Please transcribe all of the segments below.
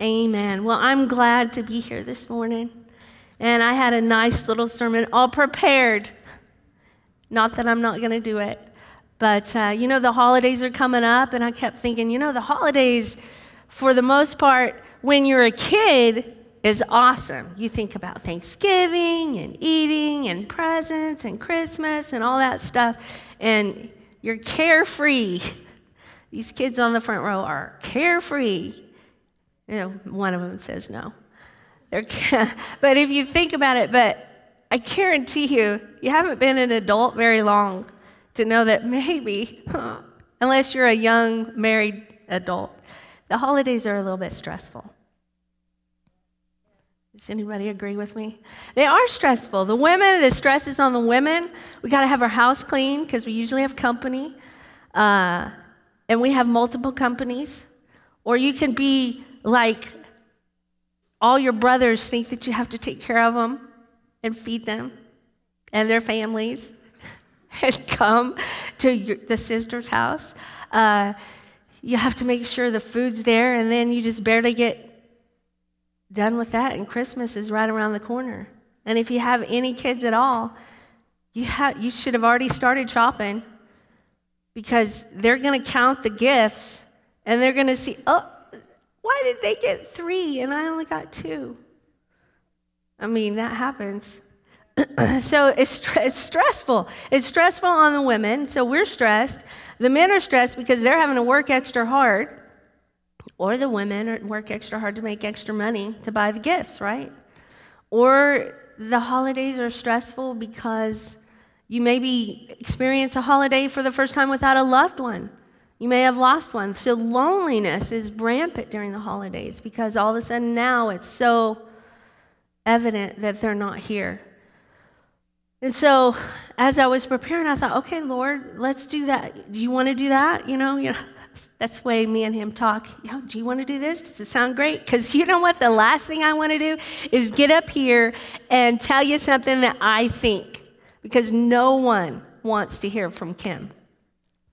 Amen. Well, I'm glad to be here this morning. And I had a nice little sermon all prepared. Not that I'm not going to do it, but uh, you know, the holidays are coming up, and I kept thinking, you know, the holidays, for the most part, when you're a kid, is awesome. You think about Thanksgiving and eating and presents and Christmas and all that stuff, and you're carefree. These kids on the front row are carefree. You know, one of them says no. But if you think about it, but I guarantee you, you haven't been an adult very long to know that maybe, unless you're a young married adult, the holidays are a little bit stressful. Does anybody agree with me? They are stressful. The women, the stress is on the women. We got to have our house clean because we usually have company. Uh, and we have multiple companies. Or you can be like all your brothers think that you have to take care of them and feed them and their families and come to your, the sister's house. Uh, you have to make sure the food's there, and then you just barely get done with that, and Christmas is right around the corner. And if you have any kids at all, you, have, you should have already started shopping because they're going to count the gifts and they're going to see, oh, why did they get three and I only got two? I mean, that happens. so it's, it's stressful. It's stressful on the women, so we're stressed. The men are stressed because they're having to work extra hard or the women work extra hard to make extra money to buy the gifts, right? Or the holidays are stressful because you maybe experience a holiday for the first time without a loved one. You may have lost one. So loneliness is rampant during the holidays because all of a sudden now it's so evident that they're not here. And so as I was preparing, I thought, okay, Lord, let's do that. Do you want to do that? You know, you know, that's the way me and him talk. You know, do you want to do this? Does it sound great? Because you know what? The last thing I want to do is get up here and tell you something that I think, because no one wants to hear from Kim.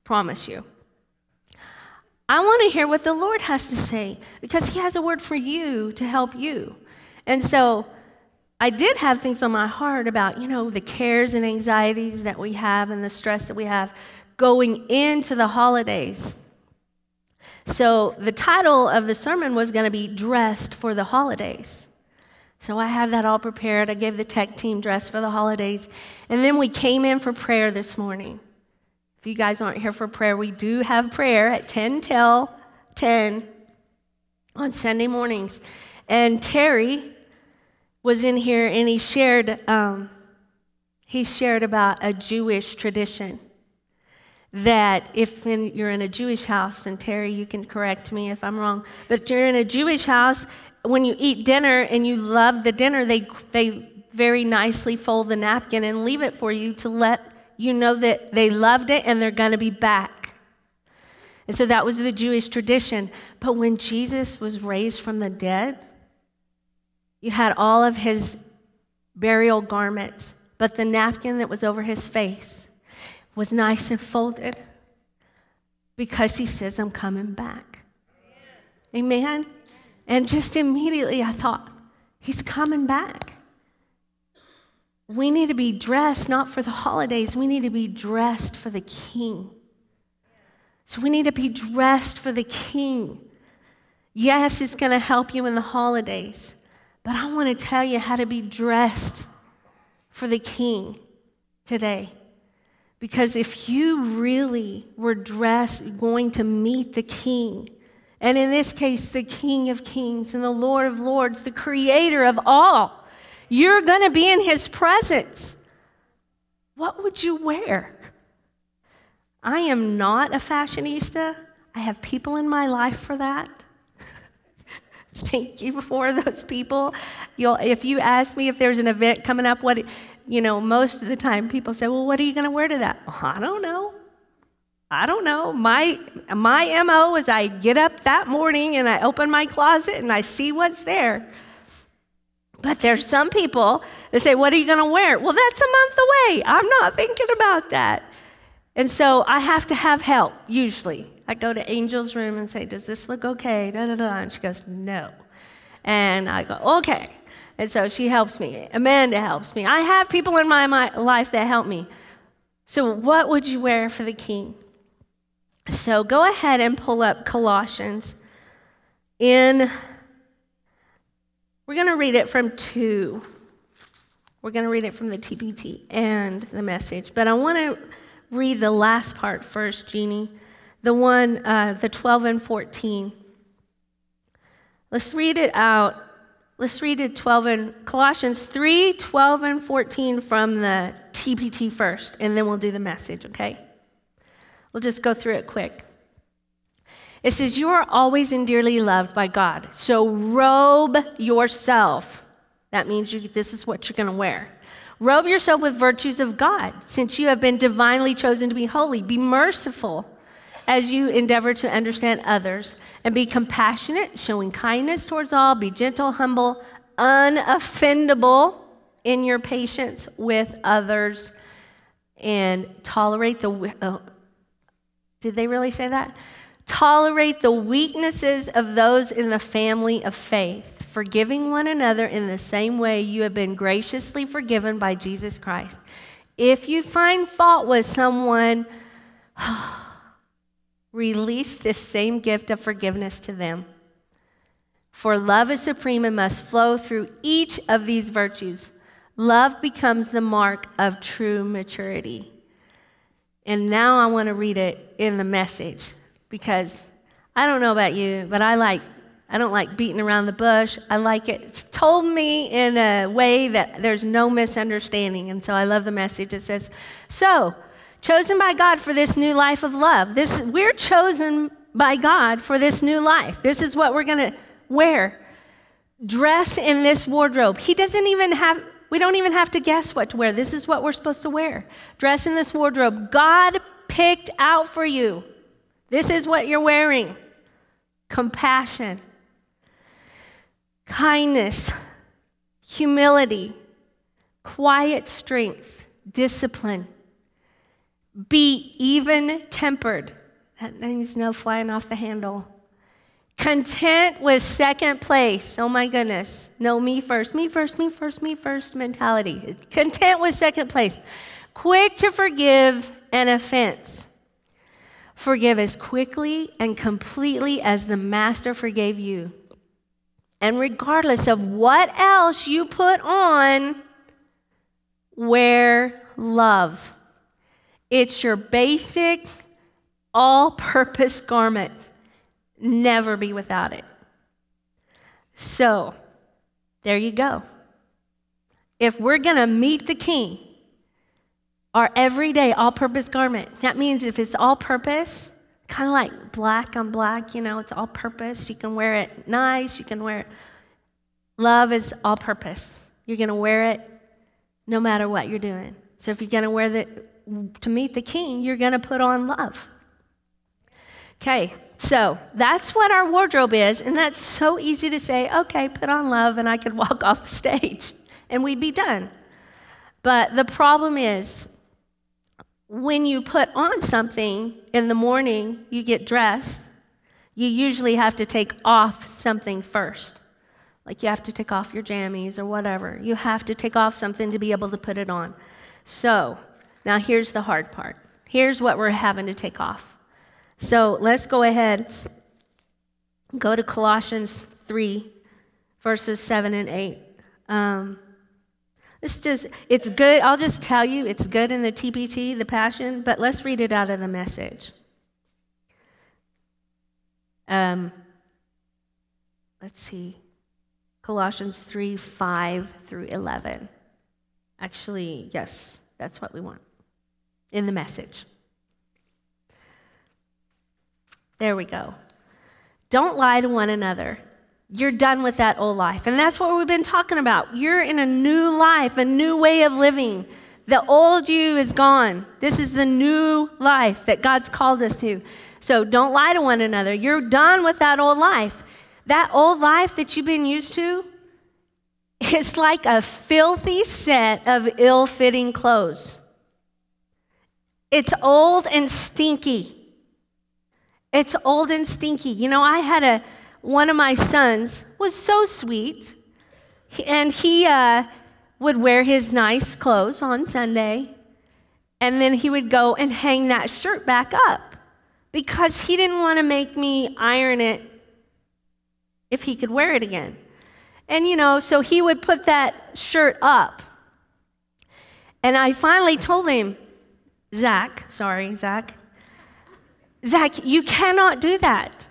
Promise you. I want to hear what the Lord has to say because He has a word for you to help you. And so I did have things on my heart about, you know, the cares and anxieties that we have and the stress that we have going into the holidays. So the title of the sermon was going to be Dressed for the Holidays. So I had that all prepared. I gave the tech team dress for the holidays. And then we came in for prayer this morning. You guys aren't here for prayer, we do have prayer at 10 till 10 on Sunday mornings. And Terry was in here and he shared, um, he shared about a Jewish tradition that if in, you're in a Jewish house, and Terry, you can correct me if I'm wrong, but you're in a Jewish house, when you eat dinner and you love the dinner, they, they very nicely fold the napkin and leave it for you to let you know that they loved it and they're going to be back. And so that was the Jewish tradition. But when Jesus was raised from the dead, you had all of his burial garments, but the napkin that was over his face was nice and folded because he says, I'm coming back. Amen. Amen. And just immediately I thought, he's coming back. We need to be dressed not for the holidays, we need to be dressed for the king. So we need to be dressed for the king. Yes, it's going to help you in the holidays, but I want to tell you how to be dressed for the king today. Because if you really were dressed going to meet the King, and in this case, the King of Kings and the Lord of Lords, the Creator of all, you're going to be in His presence. What would you wear? I am not a fashionista. I have people in my life for that. Thank you for those people. You'll, if you ask me if there's an event coming up, what you know, most of the time people say, well, what are you going to wear to that? I don't know. I don't know. My, my MO is I get up that morning and I open my closet and I see what's there. But there's some people that say, What are you going to wear? Well, that's a month away. I'm not thinking about that. And so I have to have help, usually. I go to Angel's room and say, Does this look okay? Da, da, da. And she goes, No. And I go, Okay. And so she helps me. Amanda helps me. I have people in my, my life that help me. So, what would you wear for the king? So, go ahead and pull up Colossians in, we're going to read it from 2. We're going to read it from the TPT and the message. But I want to read the last part first, Jeannie. The one, uh, the 12 and 14. Let's read it out. Let's read it 12 and Colossians 3, 12 and 14 from the TPT first, and then we'll do the message, okay? We'll just go through it quick. It says, You are always and dearly loved by God. So robe yourself. That means you, this is what you're going to wear. Robe yourself with virtues of God, since you have been divinely chosen to be holy. Be merciful as you endeavor to understand others, and be compassionate, showing kindness towards all. Be gentle, humble, unoffendable in your patience with others, and tolerate the. Uh, did they really say that? Tolerate the weaknesses of those in the family of faith, forgiving one another in the same way you have been graciously forgiven by Jesus Christ. If you find fault with someone, release this same gift of forgiveness to them. For love is supreme and must flow through each of these virtues. Love becomes the mark of true maturity. And now I want to read it in the message because I don't know about you, but I like I don't like beating around the bush. I like it. It's told me in a way that there's no misunderstanding. And so I love the message. It says, So, chosen by God for this new life of love. This, we're chosen by God for this new life. This is what we're to wear. Dress in this wardrobe. He doesn't even have, we don't even have to guess what to wear. This is what we're supposed to wear. Dress in this wardrobe. God picked out for you. This is what you're wearing compassion, kindness, humility, quiet strength, discipline. Be even tempered. That means no flying off the handle. Content with second place. Oh my goodness. No, me first, me first, me first, me first mentality. Content with second place. Quick to forgive an offense Forgive as quickly and completely as the Master forgave you. And regardless of what else you put on, wear love. It's your basic, all purpose garment. Never be without it. So, there you go. If we're going to meet the King, our everyday all purpose garment. That means if it's all purpose, kind of like black on black, you know, it's all purpose. You can wear it nice, you can wear it. Love is all purpose. You're going to wear it no matter what you're doing. So if you're going to wear the to meet the king, you're going to put on love. Okay, so that's what our wardrobe is, and that's so easy to say, okay, put on love, and I could walk off the stage and we'd be done. But the problem is, when you put on something in the morning, you get dressed, you usually have to take off something first. Like you have to take off your jammies or whatever. You have to take off something to be able to put it on. So, now here's the hard part. Here's what we're having to take off. So, let's go ahead, go to Colossians 3, verses 7 and 8. Um, it's just, it's good. I'll just tell you, it's good in the TPT, the Passion, but let's read it out of the message. Um, let's see. Colossians 3 5 through 11. Actually, yes, that's what we want in the message. There we go. Don't lie to one another you're done with that old life. And that's what we've been talking about. You're in a new life, a new way of living. The old you is gone. This is the new life that God's called us to. So don't lie to one another. You're done with that old life. That old life that you've been used to, it's like a filthy set of ill fitting clothes. It's old and stinky. It's old and stinky. You know, I had a one of my sons was so sweet, and he uh, would wear his nice clothes on Sunday, and then he would go and hang that shirt back up because he didn't want to make me iron it if he could wear it again. And you know, so he would put that shirt up. And I finally told him, Zach, sorry, Zach, Zach, you cannot do that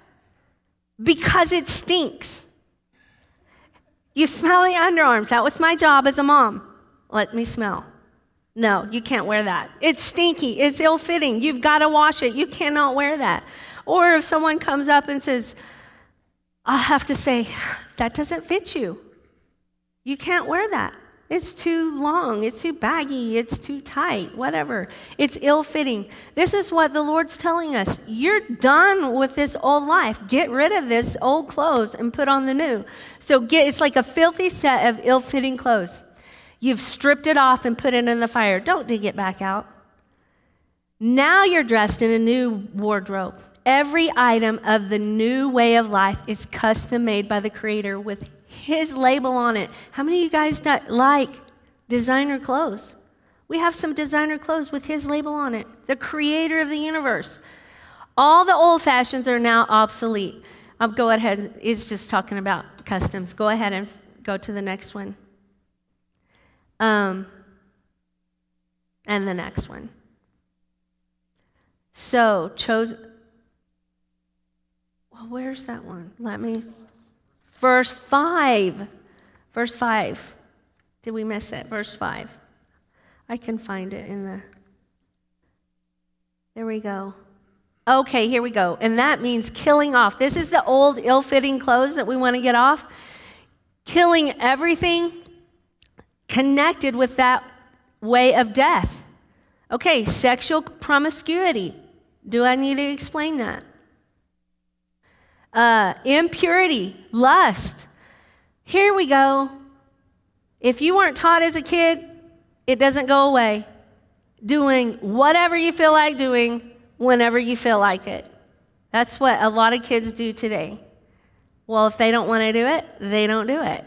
because it stinks. You smell the underarms. That was my job as a mom. Let me smell. No, you can't wear that. It's stinky. It's ill fitting. You've got to wash it. You cannot wear that. Or if someone comes up and says, I'll have to say, that doesn't fit you. You can't wear that. It's too long, it's too baggy, it's too tight, whatever. It's ill fitting. This is what the Lord's telling us. You're done with this old life. Get rid of this old clothes and put on the new. So get it's like a filthy set of ill fitting clothes. You've stripped it off and put it in the fire. Don't dig it back out. Now you're dressed in a new wardrobe. Every item of the new way of life is custom made by the Creator with his label on it. How many of you guys like designer clothes? We have some designer clothes with his label on it. The creator of the universe. All the old fashions are now obsolete. I'll go ahead, it's just talking about customs. Go ahead and go to the next one. Um, and the next one. So, chose. Well, where's that one? Let me. Verse 5. Verse 5. Did we miss it? Verse 5. I can find it in the. There we go. Okay, here we go. And that means killing off. This is the old, ill fitting clothes that we want to get off. Killing everything connected with that way of death. Okay, sexual promiscuity. Do I need to explain that? Uh, impurity, lust. Here we go. If you weren't taught as a kid, it doesn't go away. Doing whatever you feel like doing whenever you feel like it. That's what a lot of kids do today. Well, if they don't want to do it, they don't do it.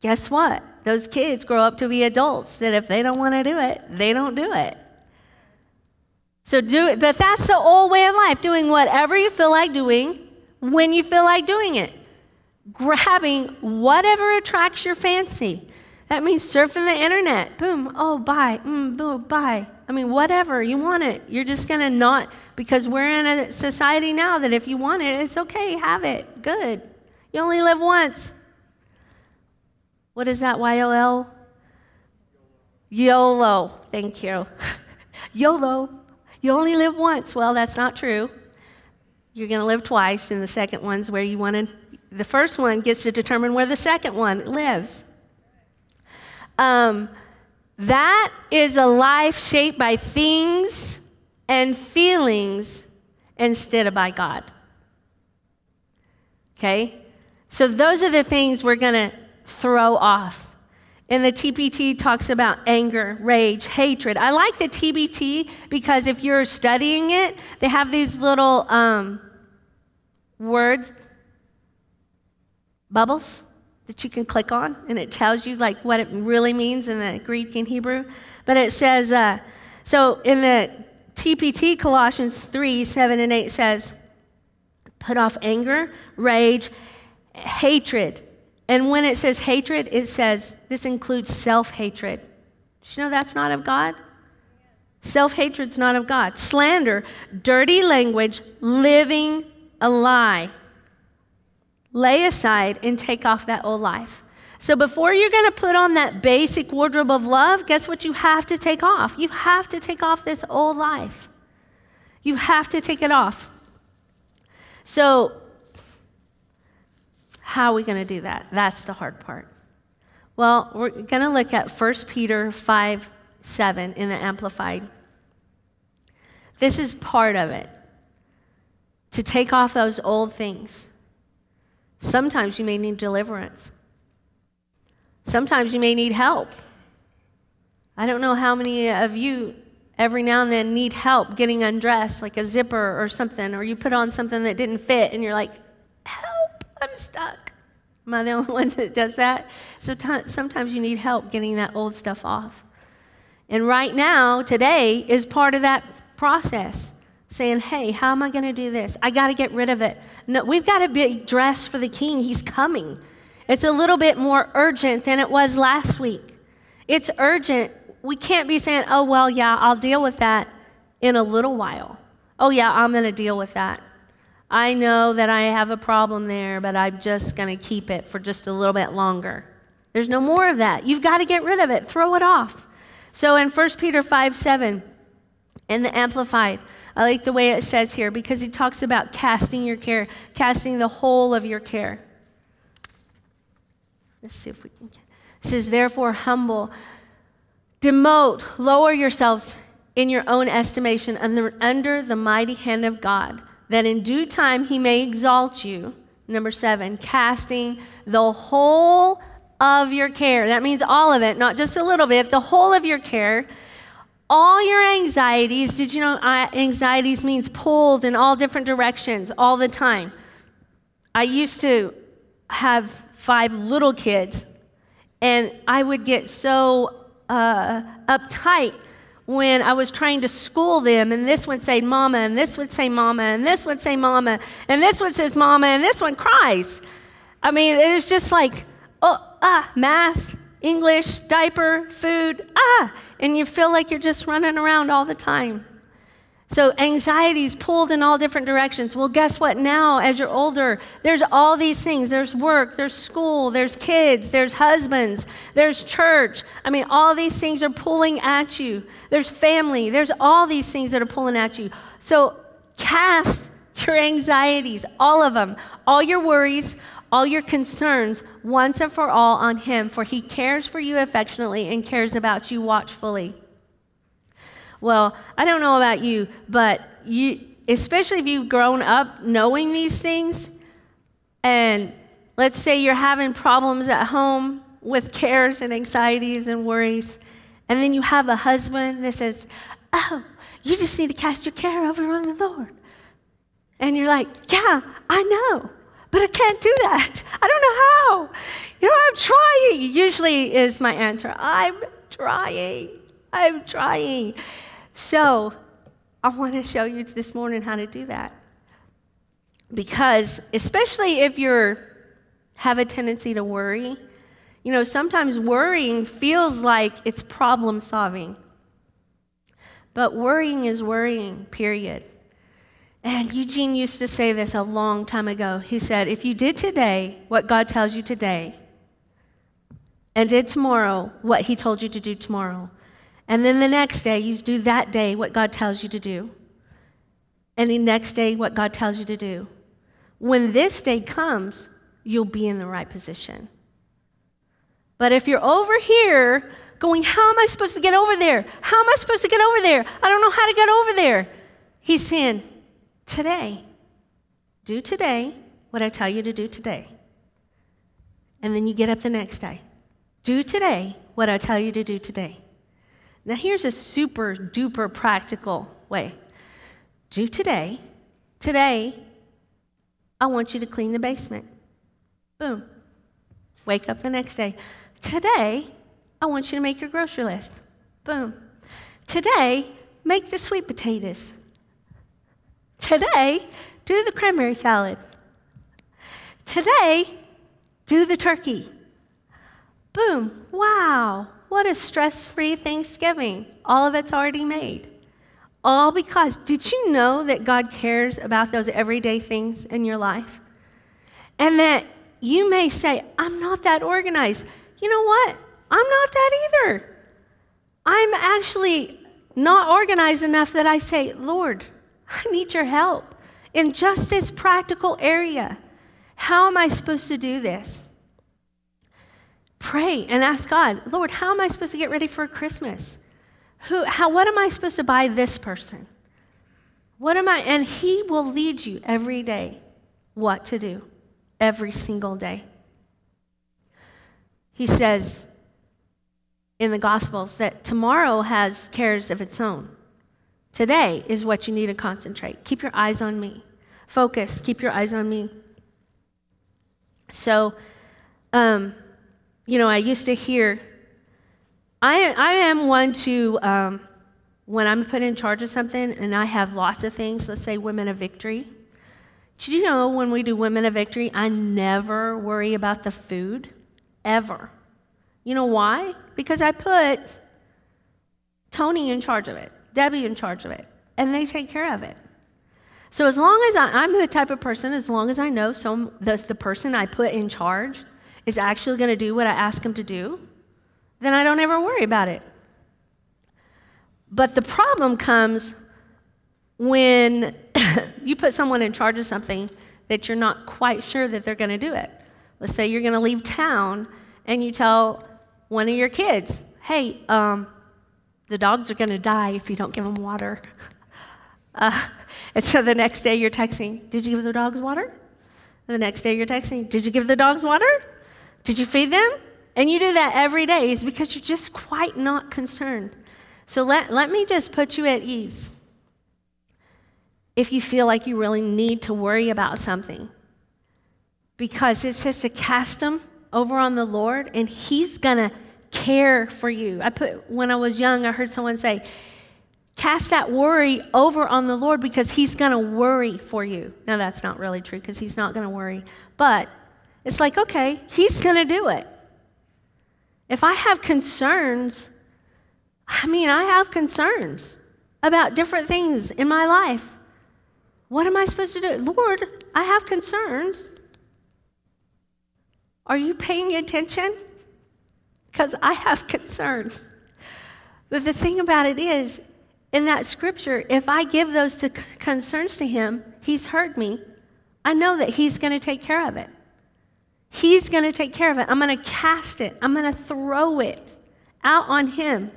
Guess what? Those kids grow up to be adults that if they don't want to do it, they don't do it. So do it, but that's the old way of life, doing whatever you feel like doing when you feel like doing it. Grabbing whatever attracts your fancy. That means surfing the internet. Boom, oh, buy, mm, boom, buy. I mean, whatever, you want it. You're just going to not, because we're in a society now that if you want it, it's okay, have it. Good. You only live once. What is that, YOL? YOLO. Thank you. YOLO. You only live once. Well, that's not true. You're going to live twice, and the second one's where you want to. The first one gets to determine where the second one lives. Um, that is a life shaped by things and feelings instead of by God. Okay? So, those are the things we're going to throw off. And the TPT talks about anger, rage, hatred. I like the TPT because if you're studying it, they have these little um, words, bubbles that you can click on, and it tells you like what it really means in the Greek and Hebrew. But it says, uh, so in the TPT, Colossians 3 7 and 8 says, put off anger, rage, hatred and when it says hatred, it says this includes self hatred. You know that's not of God? Self hatred's not of God. Slander, dirty language, living a lie. Lay aside and take off that old life. So before you're going to put on that basic wardrobe of love, guess what you have to take off? You have to take off this old life. You have to take it off. So how are we going to do that? That's the hard part. Well, we're going to look at 1 Peter 5 7 in the Amplified. This is part of it to take off those old things. Sometimes you may need deliverance. Sometimes you may need help. I don't know how many of you every now and then need help getting undressed, like a zipper or something, or you put on something that didn't fit and you're like, help, I'm stuck. Am I the only one that does that? So t- sometimes you need help getting that old stuff off. And right now, today, is part of that process. Saying, hey, how am I going to do this? I got to get rid of it. No, we've got to be dressed for the king. He's coming. It's a little bit more urgent than it was last week. It's urgent. We can't be saying, oh, well, yeah, I'll deal with that in a little while. Oh, yeah, I'm going to deal with that. I know that I have a problem there, but I'm just going to keep it for just a little bit longer. There's no more of that. You've got to get rid of it, throw it off. So in 1 Peter 5 7, in the Amplified, I like the way it says here because he talks about casting your care, casting the whole of your care. Let's see if we can. It says, therefore, humble, demote, lower yourselves in your own estimation under, under the mighty hand of God, that in due time he may exalt you. Number seven, casting the whole of your care. That means all of it, not just a little bit, the whole of your care. All your anxieties, did you know anxieties means pulled in all different directions all the time? I used to have five little kids, and I would get so uh, uptight when I was trying to school them, and this would say mama, and this would say mama, and this would say mama, and this one says mama, and this one cries. I mean, it was just like, oh, ah, math, English, diaper, food, ah, and you feel like you're just running around all the time. So anxiety is pulled in all different directions. Well, guess what? Now, as you're older, there's all these things. There's work, there's school, there's kids, there's husbands, there's church. I mean, all these things are pulling at you. There's family, there's all these things that are pulling at you. So cast your anxieties, all of them, all your worries, all your concerns once and for all on Him, for He cares for you affectionately and cares about you watchfully. Well, I don't know about you, but you, especially if you've grown up knowing these things, and let's say you're having problems at home with cares and anxieties and worries, and then you have a husband that says, Oh, you just need to cast your care over on the Lord. And you're like, Yeah, I know, but I can't do that. I don't know how. You know, I'm trying, usually is my answer. I'm trying. I'm trying. So, I want to show you this morning how to do that. Because, especially if you have a tendency to worry, you know, sometimes worrying feels like it's problem solving. But worrying is worrying, period. And Eugene used to say this a long time ago. He said, If you did today what God tells you today, and did tomorrow what He told you to do tomorrow, and then the next day, you do that day what God tells you to do. And the next day, what God tells you to do. When this day comes, you'll be in the right position. But if you're over here going, How am I supposed to get over there? How am I supposed to get over there? I don't know how to get over there. He's saying, Today, do today what I tell you to do today. And then you get up the next day. Do today what I tell you to do today. Now, here's a super duper practical way. Do today, today, I want you to clean the basement. Boom. Wake up the next day. Today, I want you to make your grocery list. Boom. Today, make the sweet potatoes. Today, do the cranberry salad. Today, do the turkey. Boom. Wow. What a stress free Thanksgiving. All of it's already made. All because, did you know that God cares about those everyday things in your life? And that you may say, I'm not that organized. You know what? I'm not that either. I'm actually not organized enough that I say, Lord, I need your help in just this practical area. How am I supposed to do this? Pray and ask God, Lord, how am I supposed to get ready for Christmas? Who, how, what am I supposed to buy this person? What am I? And He will lead you every day what to do, every single day. He says in the Gospels that tomorrow has cares of its own. Today is what you need to concentrate. Keep your eyes on me. Focus. Keep your eyes on me. So, um, you know, I used to hear, I, I am one to, um, when I'm put in charge of something and I have lots of things, let's say Women of Victory. Do you know when we do Women of Victory, I never worry about the food, ever. You know why? Because I put Tony in charge of it, Debbie in charge of it, and they take care of it. So as long as I, am the type of person, as long as I know some the, the person I put in charge is actually going to do what I ask him to do, then I don't ever worry about it. But the problem comes when you put someone in charge of something that you're not quite sure that they're going to do it. Let's say you're going to leave town and you tell one of your kids, hey, um, the dogs are going to die if you don't give them water. Uh, and so the next day you're texting, did you give the dogs water? And the next day you're texting, did you give the dogs water? Did you feed them? And you do that every day is because you're just quite not concerned. So let, let me just put you at ease. If you feel like you really need to worry about something, because it says to cast them over on the Lord, and He's going to care for you. I put, when I was young, I heard someone say, cast that worry over on the Lord because He's going to worry for you. Now, that's not really true because He's not going to worry, but it's like, okay, He's going to do it. If I have concerns, I mean, I have concerns about different things in my life. What am I supposed to do? Lord, I have concerns. Are you paying attention? Because I have concerns. But the thing about it is, in that scripture, if I give those to concerns to him, he's heard me. I know that he's going to take care of it. He's going to take care of it. I'm going to cast it, I'm going to throw it out on him,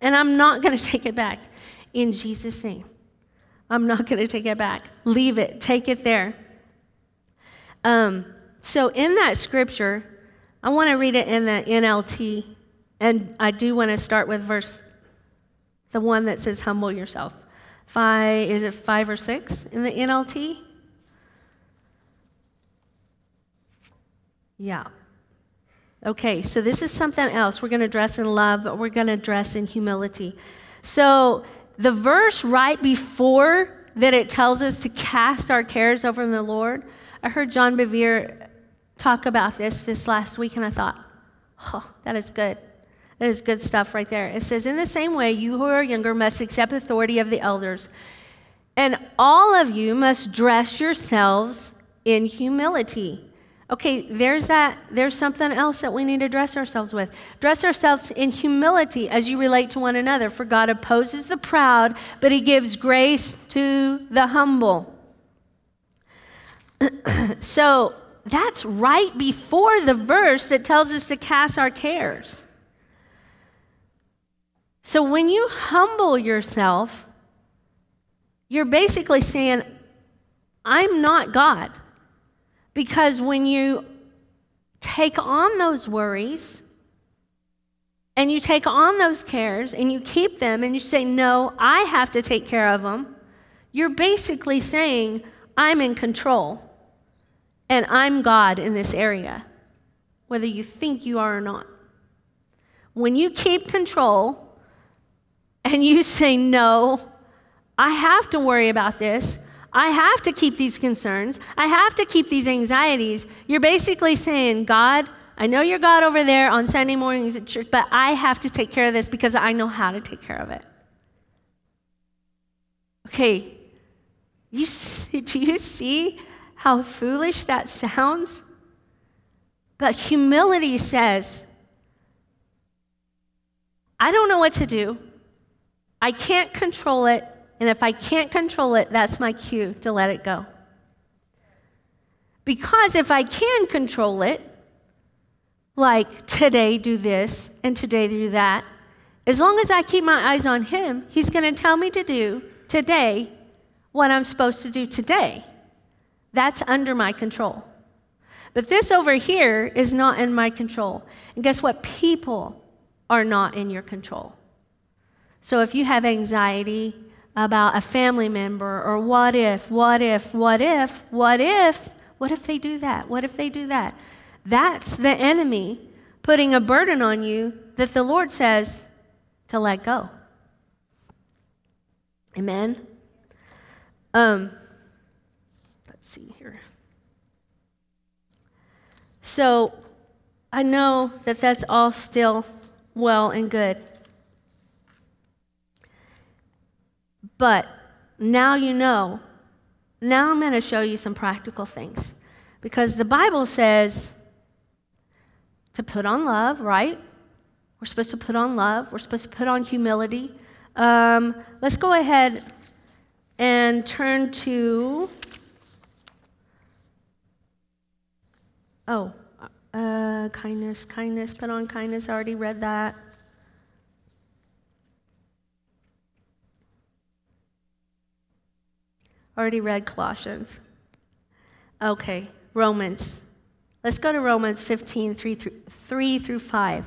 and I'm not going to take it back. In Jesus' name, I'm not going to take it back. Leave it, take it there. Um, so, in that scripture, I want to read it in the NLT, and I do want to start with verse, the one that says, Humble yourself. Five, is it five or six in the NLT? Yeah. Okay, so this is something else. We're going to dress in love, but we're going to dress in humility. So, the verse right before that it tells us to cast our cares over the Lord, I heard John Bevere talk about this this last week, and I thought, oh, that is good. That is good stuff right there. It says, In the same way, you who are younger must accept authority of the elders, and all of you must dress yourselves in humility. Okay, there's that. There's something else that we need to dress ourselves with. Dress ourselves in humility as you relate to one another. For God opposes the proud, but He gives grace to the humble. so that's right before the verse that tells us to cast our cares. So when you humble yourself, you're basically saying, I'm not God. Because when you take on those worries and you take on those cares and you keep them and you say, No, I have to take care of them, you're basically saying, I'm in control. And I'm God in this area, whether you think you are or not. When you keep control and you say, No, I have to worry about this, I have to keep these concerns, I have to keep these anxieties, you're basically saying, God, I know you're God over there on Sunday mornings at church, but I have to take care of this because I know how to take care of it. Okay, you see, do you see how foolish that sounds? But humility says, I don't know what to do. I can't control it. And if I can't control it, that's my cue to let it go. Because if I can control it, like today do this and today do that, as long as I keep my eyes on Him, He's going to tell me to do today what I'm supposed to do today. That's under my control. But this over here is not in my control. And guess what? People are not in your control. So if you have anxiety about a family member or what if, what if, what if, what if, what if they do that? What if they do that? That's the enemy putting a burden on you that the Lord says to let go. Amen. Um, let's see here. So I know that that's all still well and good. But now you know. Now I'm going to show you some practical things. Because the Bible says to put on love, right? We're supposed to put on love. We're supposed to put on humility. Um, let's go ahead and turn to. Oh, uh, kindness, kindness, put on kindness. I already read that. Already read Colossians. Okay, Romans. Let's go to Romans 15, 3 through, 3 through 5.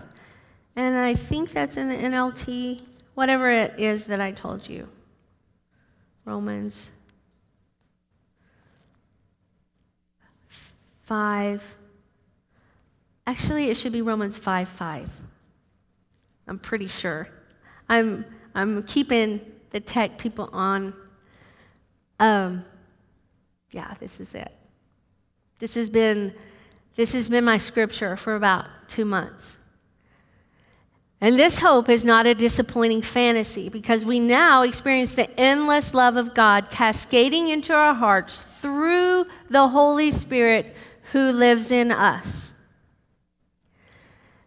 And I think that's in the NLT, whatever it is that I told you. Romans 5. Actually, it should be Romans 5 5. I'm pretty sure. I'm, I'm keeping the tech people on. Um, yeah, this is it. This has been this has been my scripture for about two months. And this hope is not a disappointing fantasy because we now experience the endless love of God cascading into our hearts through the Holy Spirit who lives in us.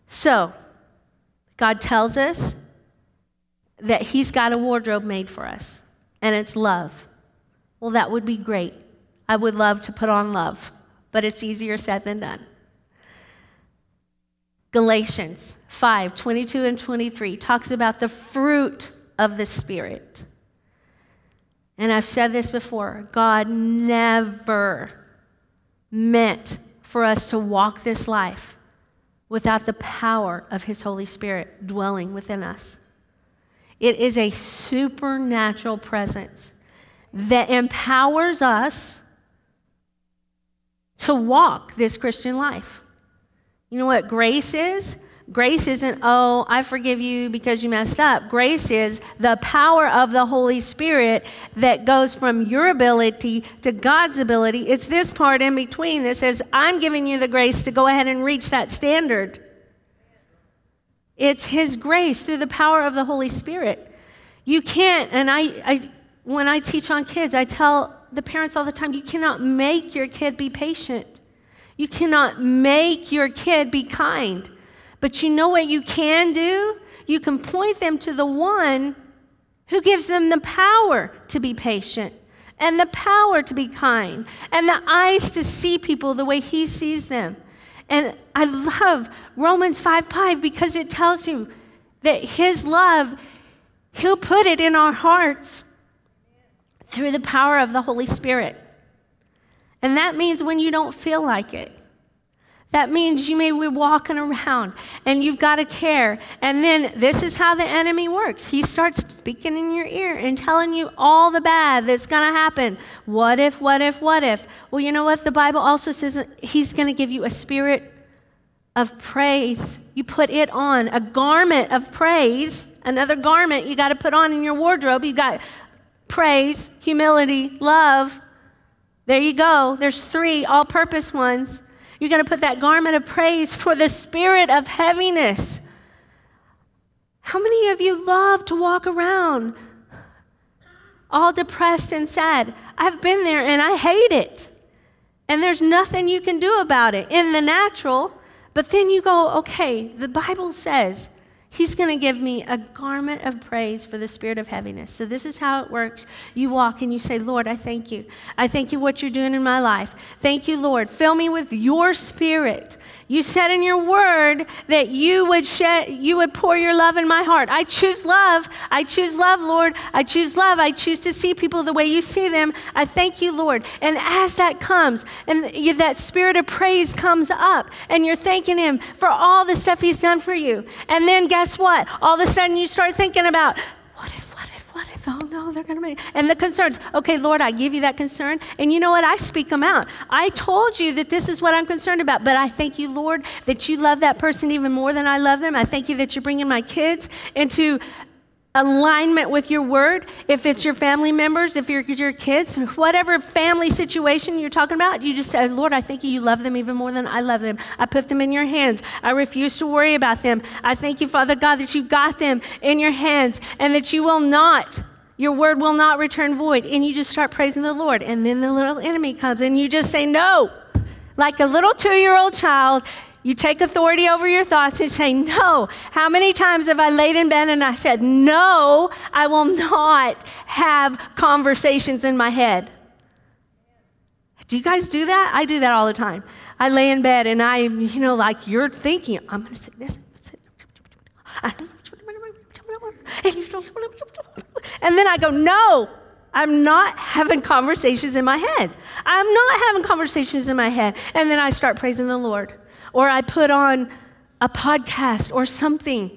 So, God tells us that He's got a wardrobe made for us, and it's love. Well, that would be great. I would love to put on love, but it's easier said than done. Galatians 5 22 and 23 talks about the fruit of the Spirit. And I've said this before God never meant for us to walk this life without the power of His Holy Spirit dwelling within us. It is a supernatural presence that empowers us to walk this Christian life. You know what grace is? Grace isn't, oh, I forgive you because you messed up. Grace is the power of the Holy Spirit that goes from your ability to God's ability. It's this part in between that says, I'm giving you the grace to go ahead and reach that standard. It's His grace through the power of the Holy Spirit. You can't, and I, I when I teach on kids, I tell the parents all the time, you cannot make your kid be patient. You cannot make your kid be kind. But you know what you can do? You can point them to the one who gives them the power to be patient and the power to be kind and the eyes to see people the way he sees them. And I love Romans 5 5 because it tells you that his love, he'll put it in our hearts through the power of the Holy Spirit. And that means when you don't feel like it. That means you may be walking around and you've got to care. And then this is how the enemy works. He starts speaking in your ear and telling you all the bad that's going to happen. What if, what if, what if? Well, you know what? The Bible also says he's going to give you a spirit of praise. You put it on, a garment of praise, another garment you got to put on in your wardrobe. You got praise, humility, love. There you go. There's three all purpose ones. You're going to put that garment of praise for the spirit of heaviness. How many of you love to walk around all depressed and sad? I've been there and I hate it. And there's nothing you can do about it in the natural. But then you go, okay, the Bible says He's going to give me a garment of praise for the spirit of heaviness. So, this is how it works. You walk and you say, Lord, I thank you. I thank you what you're doing in my life. Thank you, Lord. Fill me with your spirit. You said in your word that you would shed, you would pour your love in my heart. I choose love. I choose love, Lord. I choose love. I choose to see people the way you see them. I thank you, Lord. And as that comes, and that spirit of praise comes up, and you're thanking Him for all the stuff He's done for you. And then guess what? All of a sudden you start thinking about, what if? Oh no, they're going to make. And the concerns, okay, Lord, I give you that concern. And you know what? I speak them out. I told you that this is what I'm concerned about, but I thank you, Lord, that you love that person even more than I love them. I thank you that you're bringing my kids into alignment with your word. If it's your family members, if you're your kids, whatever family situation you're talking about, you just say, Lord, I thank you, you love them even more than I love them. I put them in your hands. I refuse to worry about them. I thank you, Father God, that you've got them in your hands and that you will not. Your word will not return void. And you just start praising the Lord. And then the little enemy comes and you just say, No. Like a little two year old child, you take authority over your thoughts and say, No. How many times have I laid in bed and I said, No, I will not have conversations in my head? Do you guys do that? I do that all the time. I lay in bed and I, you know, like you're thinking, I'm going to say this. And then I go, No, I'm not having conversations in my head. I'm not having conversations in my head. And then I start praising the Lord or I put on a podcast or something.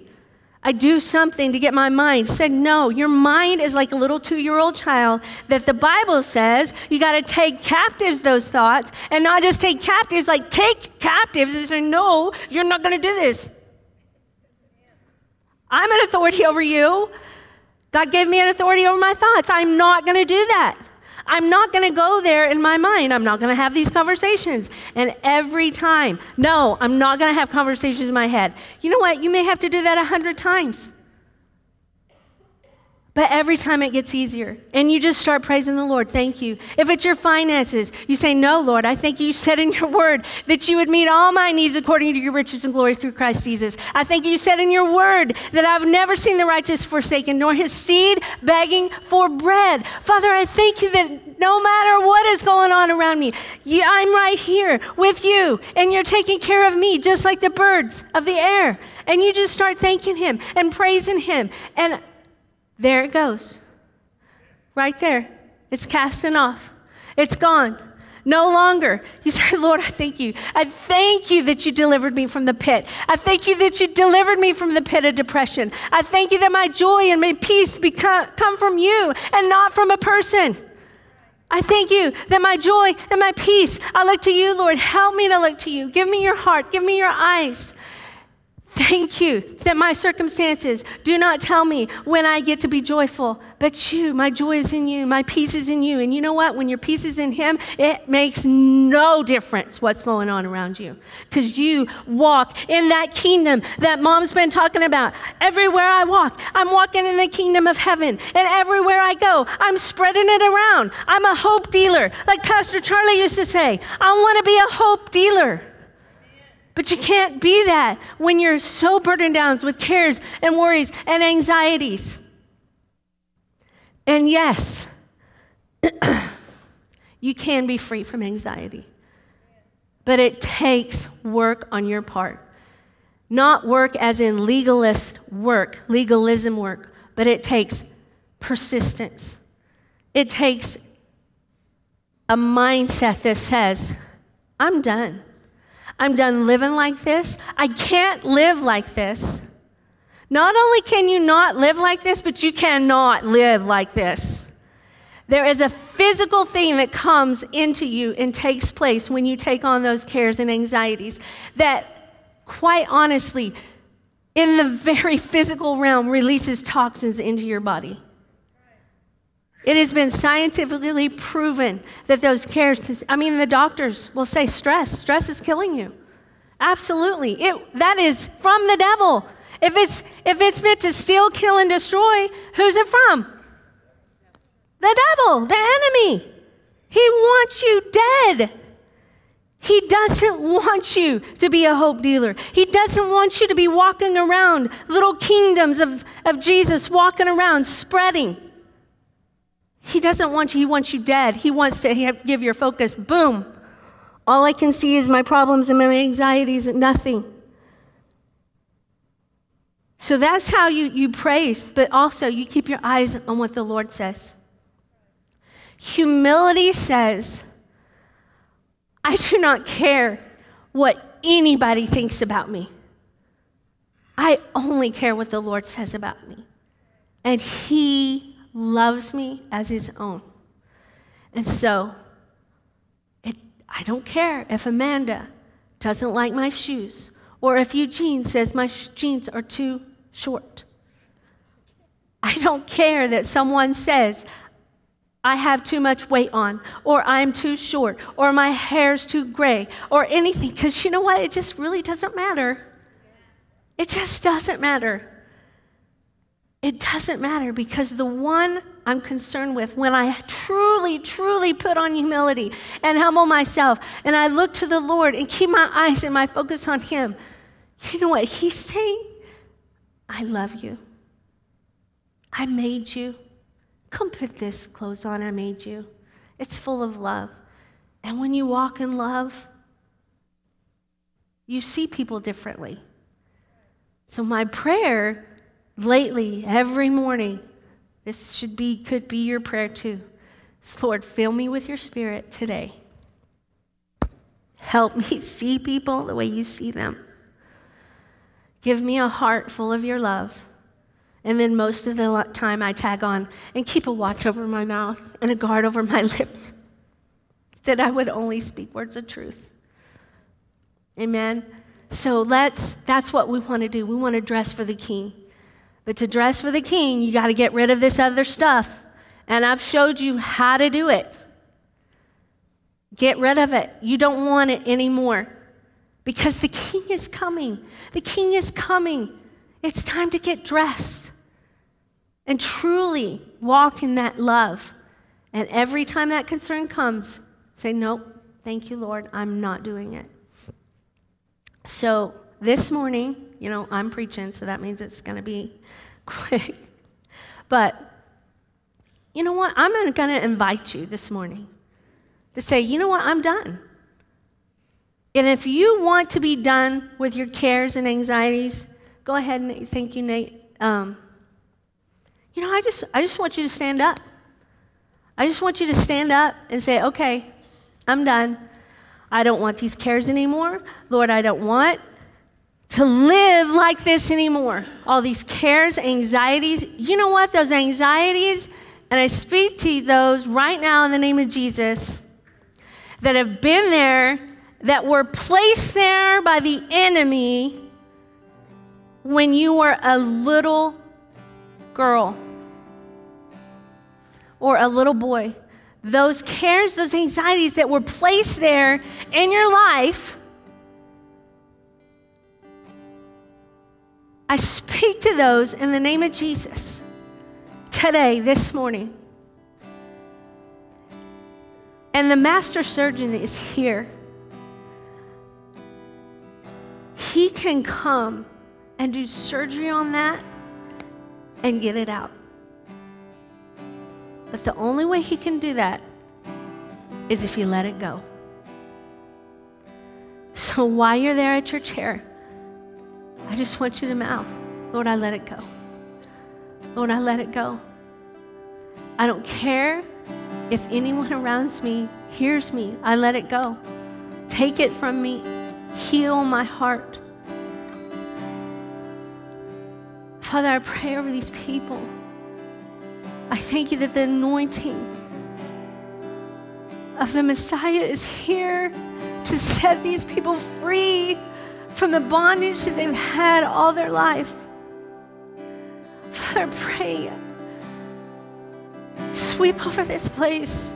I do something to get my mind. Said, no, your mind is like a little two year old child that the Bible says you got to take captives those thoughts and not just take captives, like take captives and say, no, you're not going to do this. I'm an authority over you. God gave me an authority over my thoughts. I'm not going to do that. I'm not going to go there in my mind. I'm not going to have these conversations. And every time, no, I'm not going to have conversations in my head. You know what? You may have to do that a hundred times. But every time it gets easier, and you just start praising the Lord. Thank you. If it's your finances, you say, No, Lord, I think you said in your word that you would meet all my needs according to your riches and glory through Christ Jesus. I think you said in your word that I've never seen the righteous forsaken, nor his seed begging for bread. Father, I thank you that no matter what is going on around me, I'm right here with you, and you're taking care of me just like the birds of the air. And you just start thanking him and praising him. And there it goes. Right there. It's casting off. It's gone. No longer. You say, Lord, I thank you. I thank you that you delivered me from the pit. I thank you that you delivered me from the pit of depression. I thank you that my joy and my peace become, come from you and not from a person. I thank you that my joy and my peace, I look to you, Lord. Help me to look to you. Give me your heart. Give me your eyes. Thank you that my circumstances do not tell me when I get to be joyful, but you, my joy is in you, my peace is in you. And you know what? When your peace is in Him, it makes no difference what's going on around you because you walk in that kingdom that mom's been talking about. Everywhere I walk, I'm walking in the kingdom of heaven. And everywhere I go, I'm spreading it around. I'm a hope dealer. Like Pastor Charlie used to say, I want to be a hope dealer. But you can't be that when you're so burdened down with cares and worries and anxieties. And yes, you can be free from anxiety. But it takes work on your part. Not work as in legalist work, legalism work, but it takes persistence. It takes a mindset that says, I'm done. I'm done living like this. I can't live like this. Not only can you not live like this, but you cannot live like this. There is a physical thing that comes into you and takes place when you take on those cares and anxieties that, quite honestly, in the very physical realm, releases toxins into your body. It has been scientifically proven that those cares, I mean, the doctors will say stress, stress is killing you. Absolutely. It, that is from the devil. If it's, if it's meant to steal, kill, and destroy, who's it from? The devil, the enemy. He wants you dead. He doesn't want you to be a hope dealer. He doesn't want you to be walking around little kingdoms of, of Jesus, walking around, spreading. He doesn't want you, he wants you dead. He wants to give your focus, boom. All I can see is my problems and my anxieties and nothing. So that's how you, you praise, but also you keep your eyes on what the Lord says. Humility says, I do not care what anybody thinks about me. I only care what the Lord says about me. And He loves me as his own. And so, it, I don't care if Amanda doesn't like my shoes or if Eugene says my sh- jeans are too short. I don't care that someone says I have too much weight on, or I'm too short, or my hair's too gray, or anything, because you know what? It just really doesn't matter. It just doesn't matter. It doesn't matter because the one I'm concerned with, when I truly, truly put on humility and humble myself, and I look to the Lord and keep my eyes and my focus on Him, you know what He's saying? I love you. I made you. Come put this clothes on I made you. It's full of love. And when you walk in love, you see people differently. So my prayer lately, every morning, this should be could be your prayer too. Lord, fill me with your spirit today. Help me see people the way you see them. Give me a heart full of your love. And then most of the time I tag on and keep a watch over my mouth and a guard over my lips that I would only speak words of truth. Amen. So let's that's what we want to do. We want to dress for the king. But to dress for the king, you got to get rid of this other stuff. And I've showed you how to do it. Get rid of it. You don't want it anymore. Because the king is coming. The king is coming. It's time to get dressed and truly walk in that love. And every time that concern comes, say, Nope, thank you, Lord, I'm not doing it. So this morning, you know, I'm preaching, so that means it's going to be quick. But you know what? I'm going to invite you this morning to say, you know what? I'm done. And if you want to be done with your cares and anxieties, go ahead and thank you, Nate. Um, you know, I just, I just want you to stand up. I just want you to stand up and say, okay, I'm done. I don't want these cares anymore. Lord, I don't want to live like this anymore. All these cares, anxieties. You know what? Those anxieties, and I speak to those right now in the name of Jesus that have been there, that were placed there by the enemy when you were a little girl or a little boy. Those cares, those anxieties that were placed there in your life, I speak to those in the name of Jesus today, this morning. And the master surgeon is here. He can come and do surgery on that and get it out. But the only way he can do that is if you let it go. So while you're there at your chair, I just want you to mouth, Lord, I let it go. Lord, I let it go. I don't care if anyone around me hears me. I let it go. Take it from me. Heal my heart. Father, I pray over these people. I thank you that the anointing of the Messiah is here to set these people free from the bondage that they've had all their life. Father, pray, sweep over this place.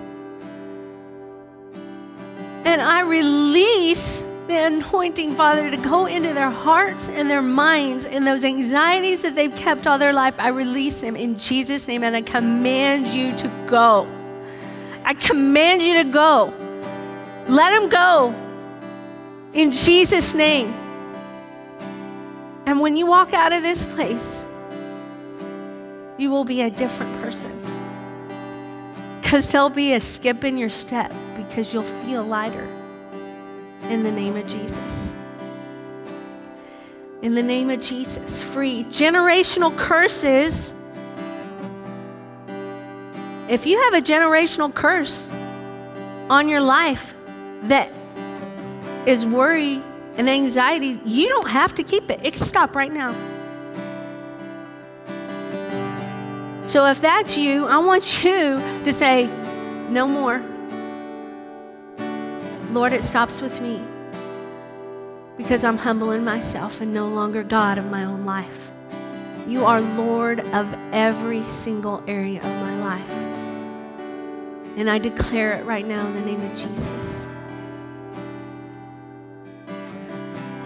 And I release the anointing, Father, to go into their hearts and their minds and those anxieties that they've kept all their life. I release them in Jesus' name and I command you to go. I command you to go. Let them go in Jesus' name. And when you walk out of this place, you will be a different person. Because there'll be a skip in your step because you'll feel lighter in the name of Jesus. In the name of Jesus, free. Generational curses. If you have a generational curse on your life that is worry and anxiety, you don't have to keep it. It can stop right now. So if that's you, I want you to say, No more. Lord, it stops with me because I'm humbling myself and no longer God of my own life. You are Lord of every single area of my life. And I declare it right now in the name of Jesus.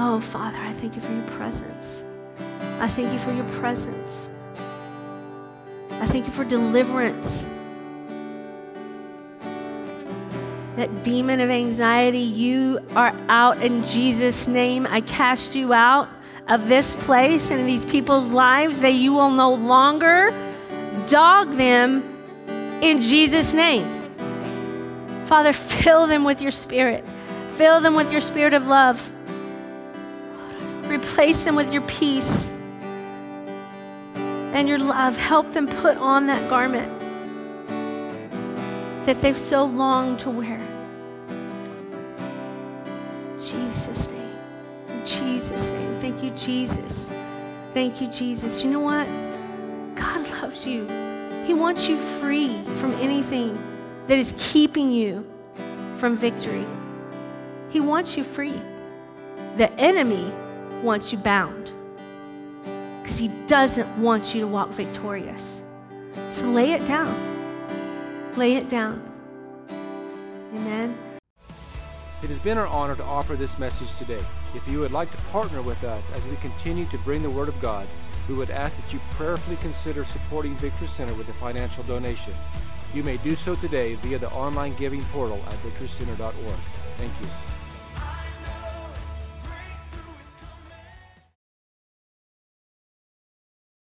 Oh, Father, I thank you for your presence. I thank you for your presence. I thank you for deliverance. That demon of anxiety, you are out in Jesus' name. I cast you out of this place and these people's lives, that you will no longer dog them in Jesus' name. Father, fill them with your spirit. Fill them with your spirit of love. Replace them with your peace and your love. Help them put on that garment that they've so longed to wear. Jesus' name. In Jesus' name. Thank you, Jesus. Thank you, Jesus. You know what? God loves you. He wants you free from anything that is keeping you from victory. He wants you free. The enemy wants you bound because he doesn't want you to walk victorious. So lay it down. Lay it down. Amen. It has been our honor to offer this message today. If you would like to partner with us as we continue to bring the Word of God, we would ask that you prayerfully consider supporting Victory Center with a financial donation. You may do so today via the online giving portal at victorycenter.org. Thank you.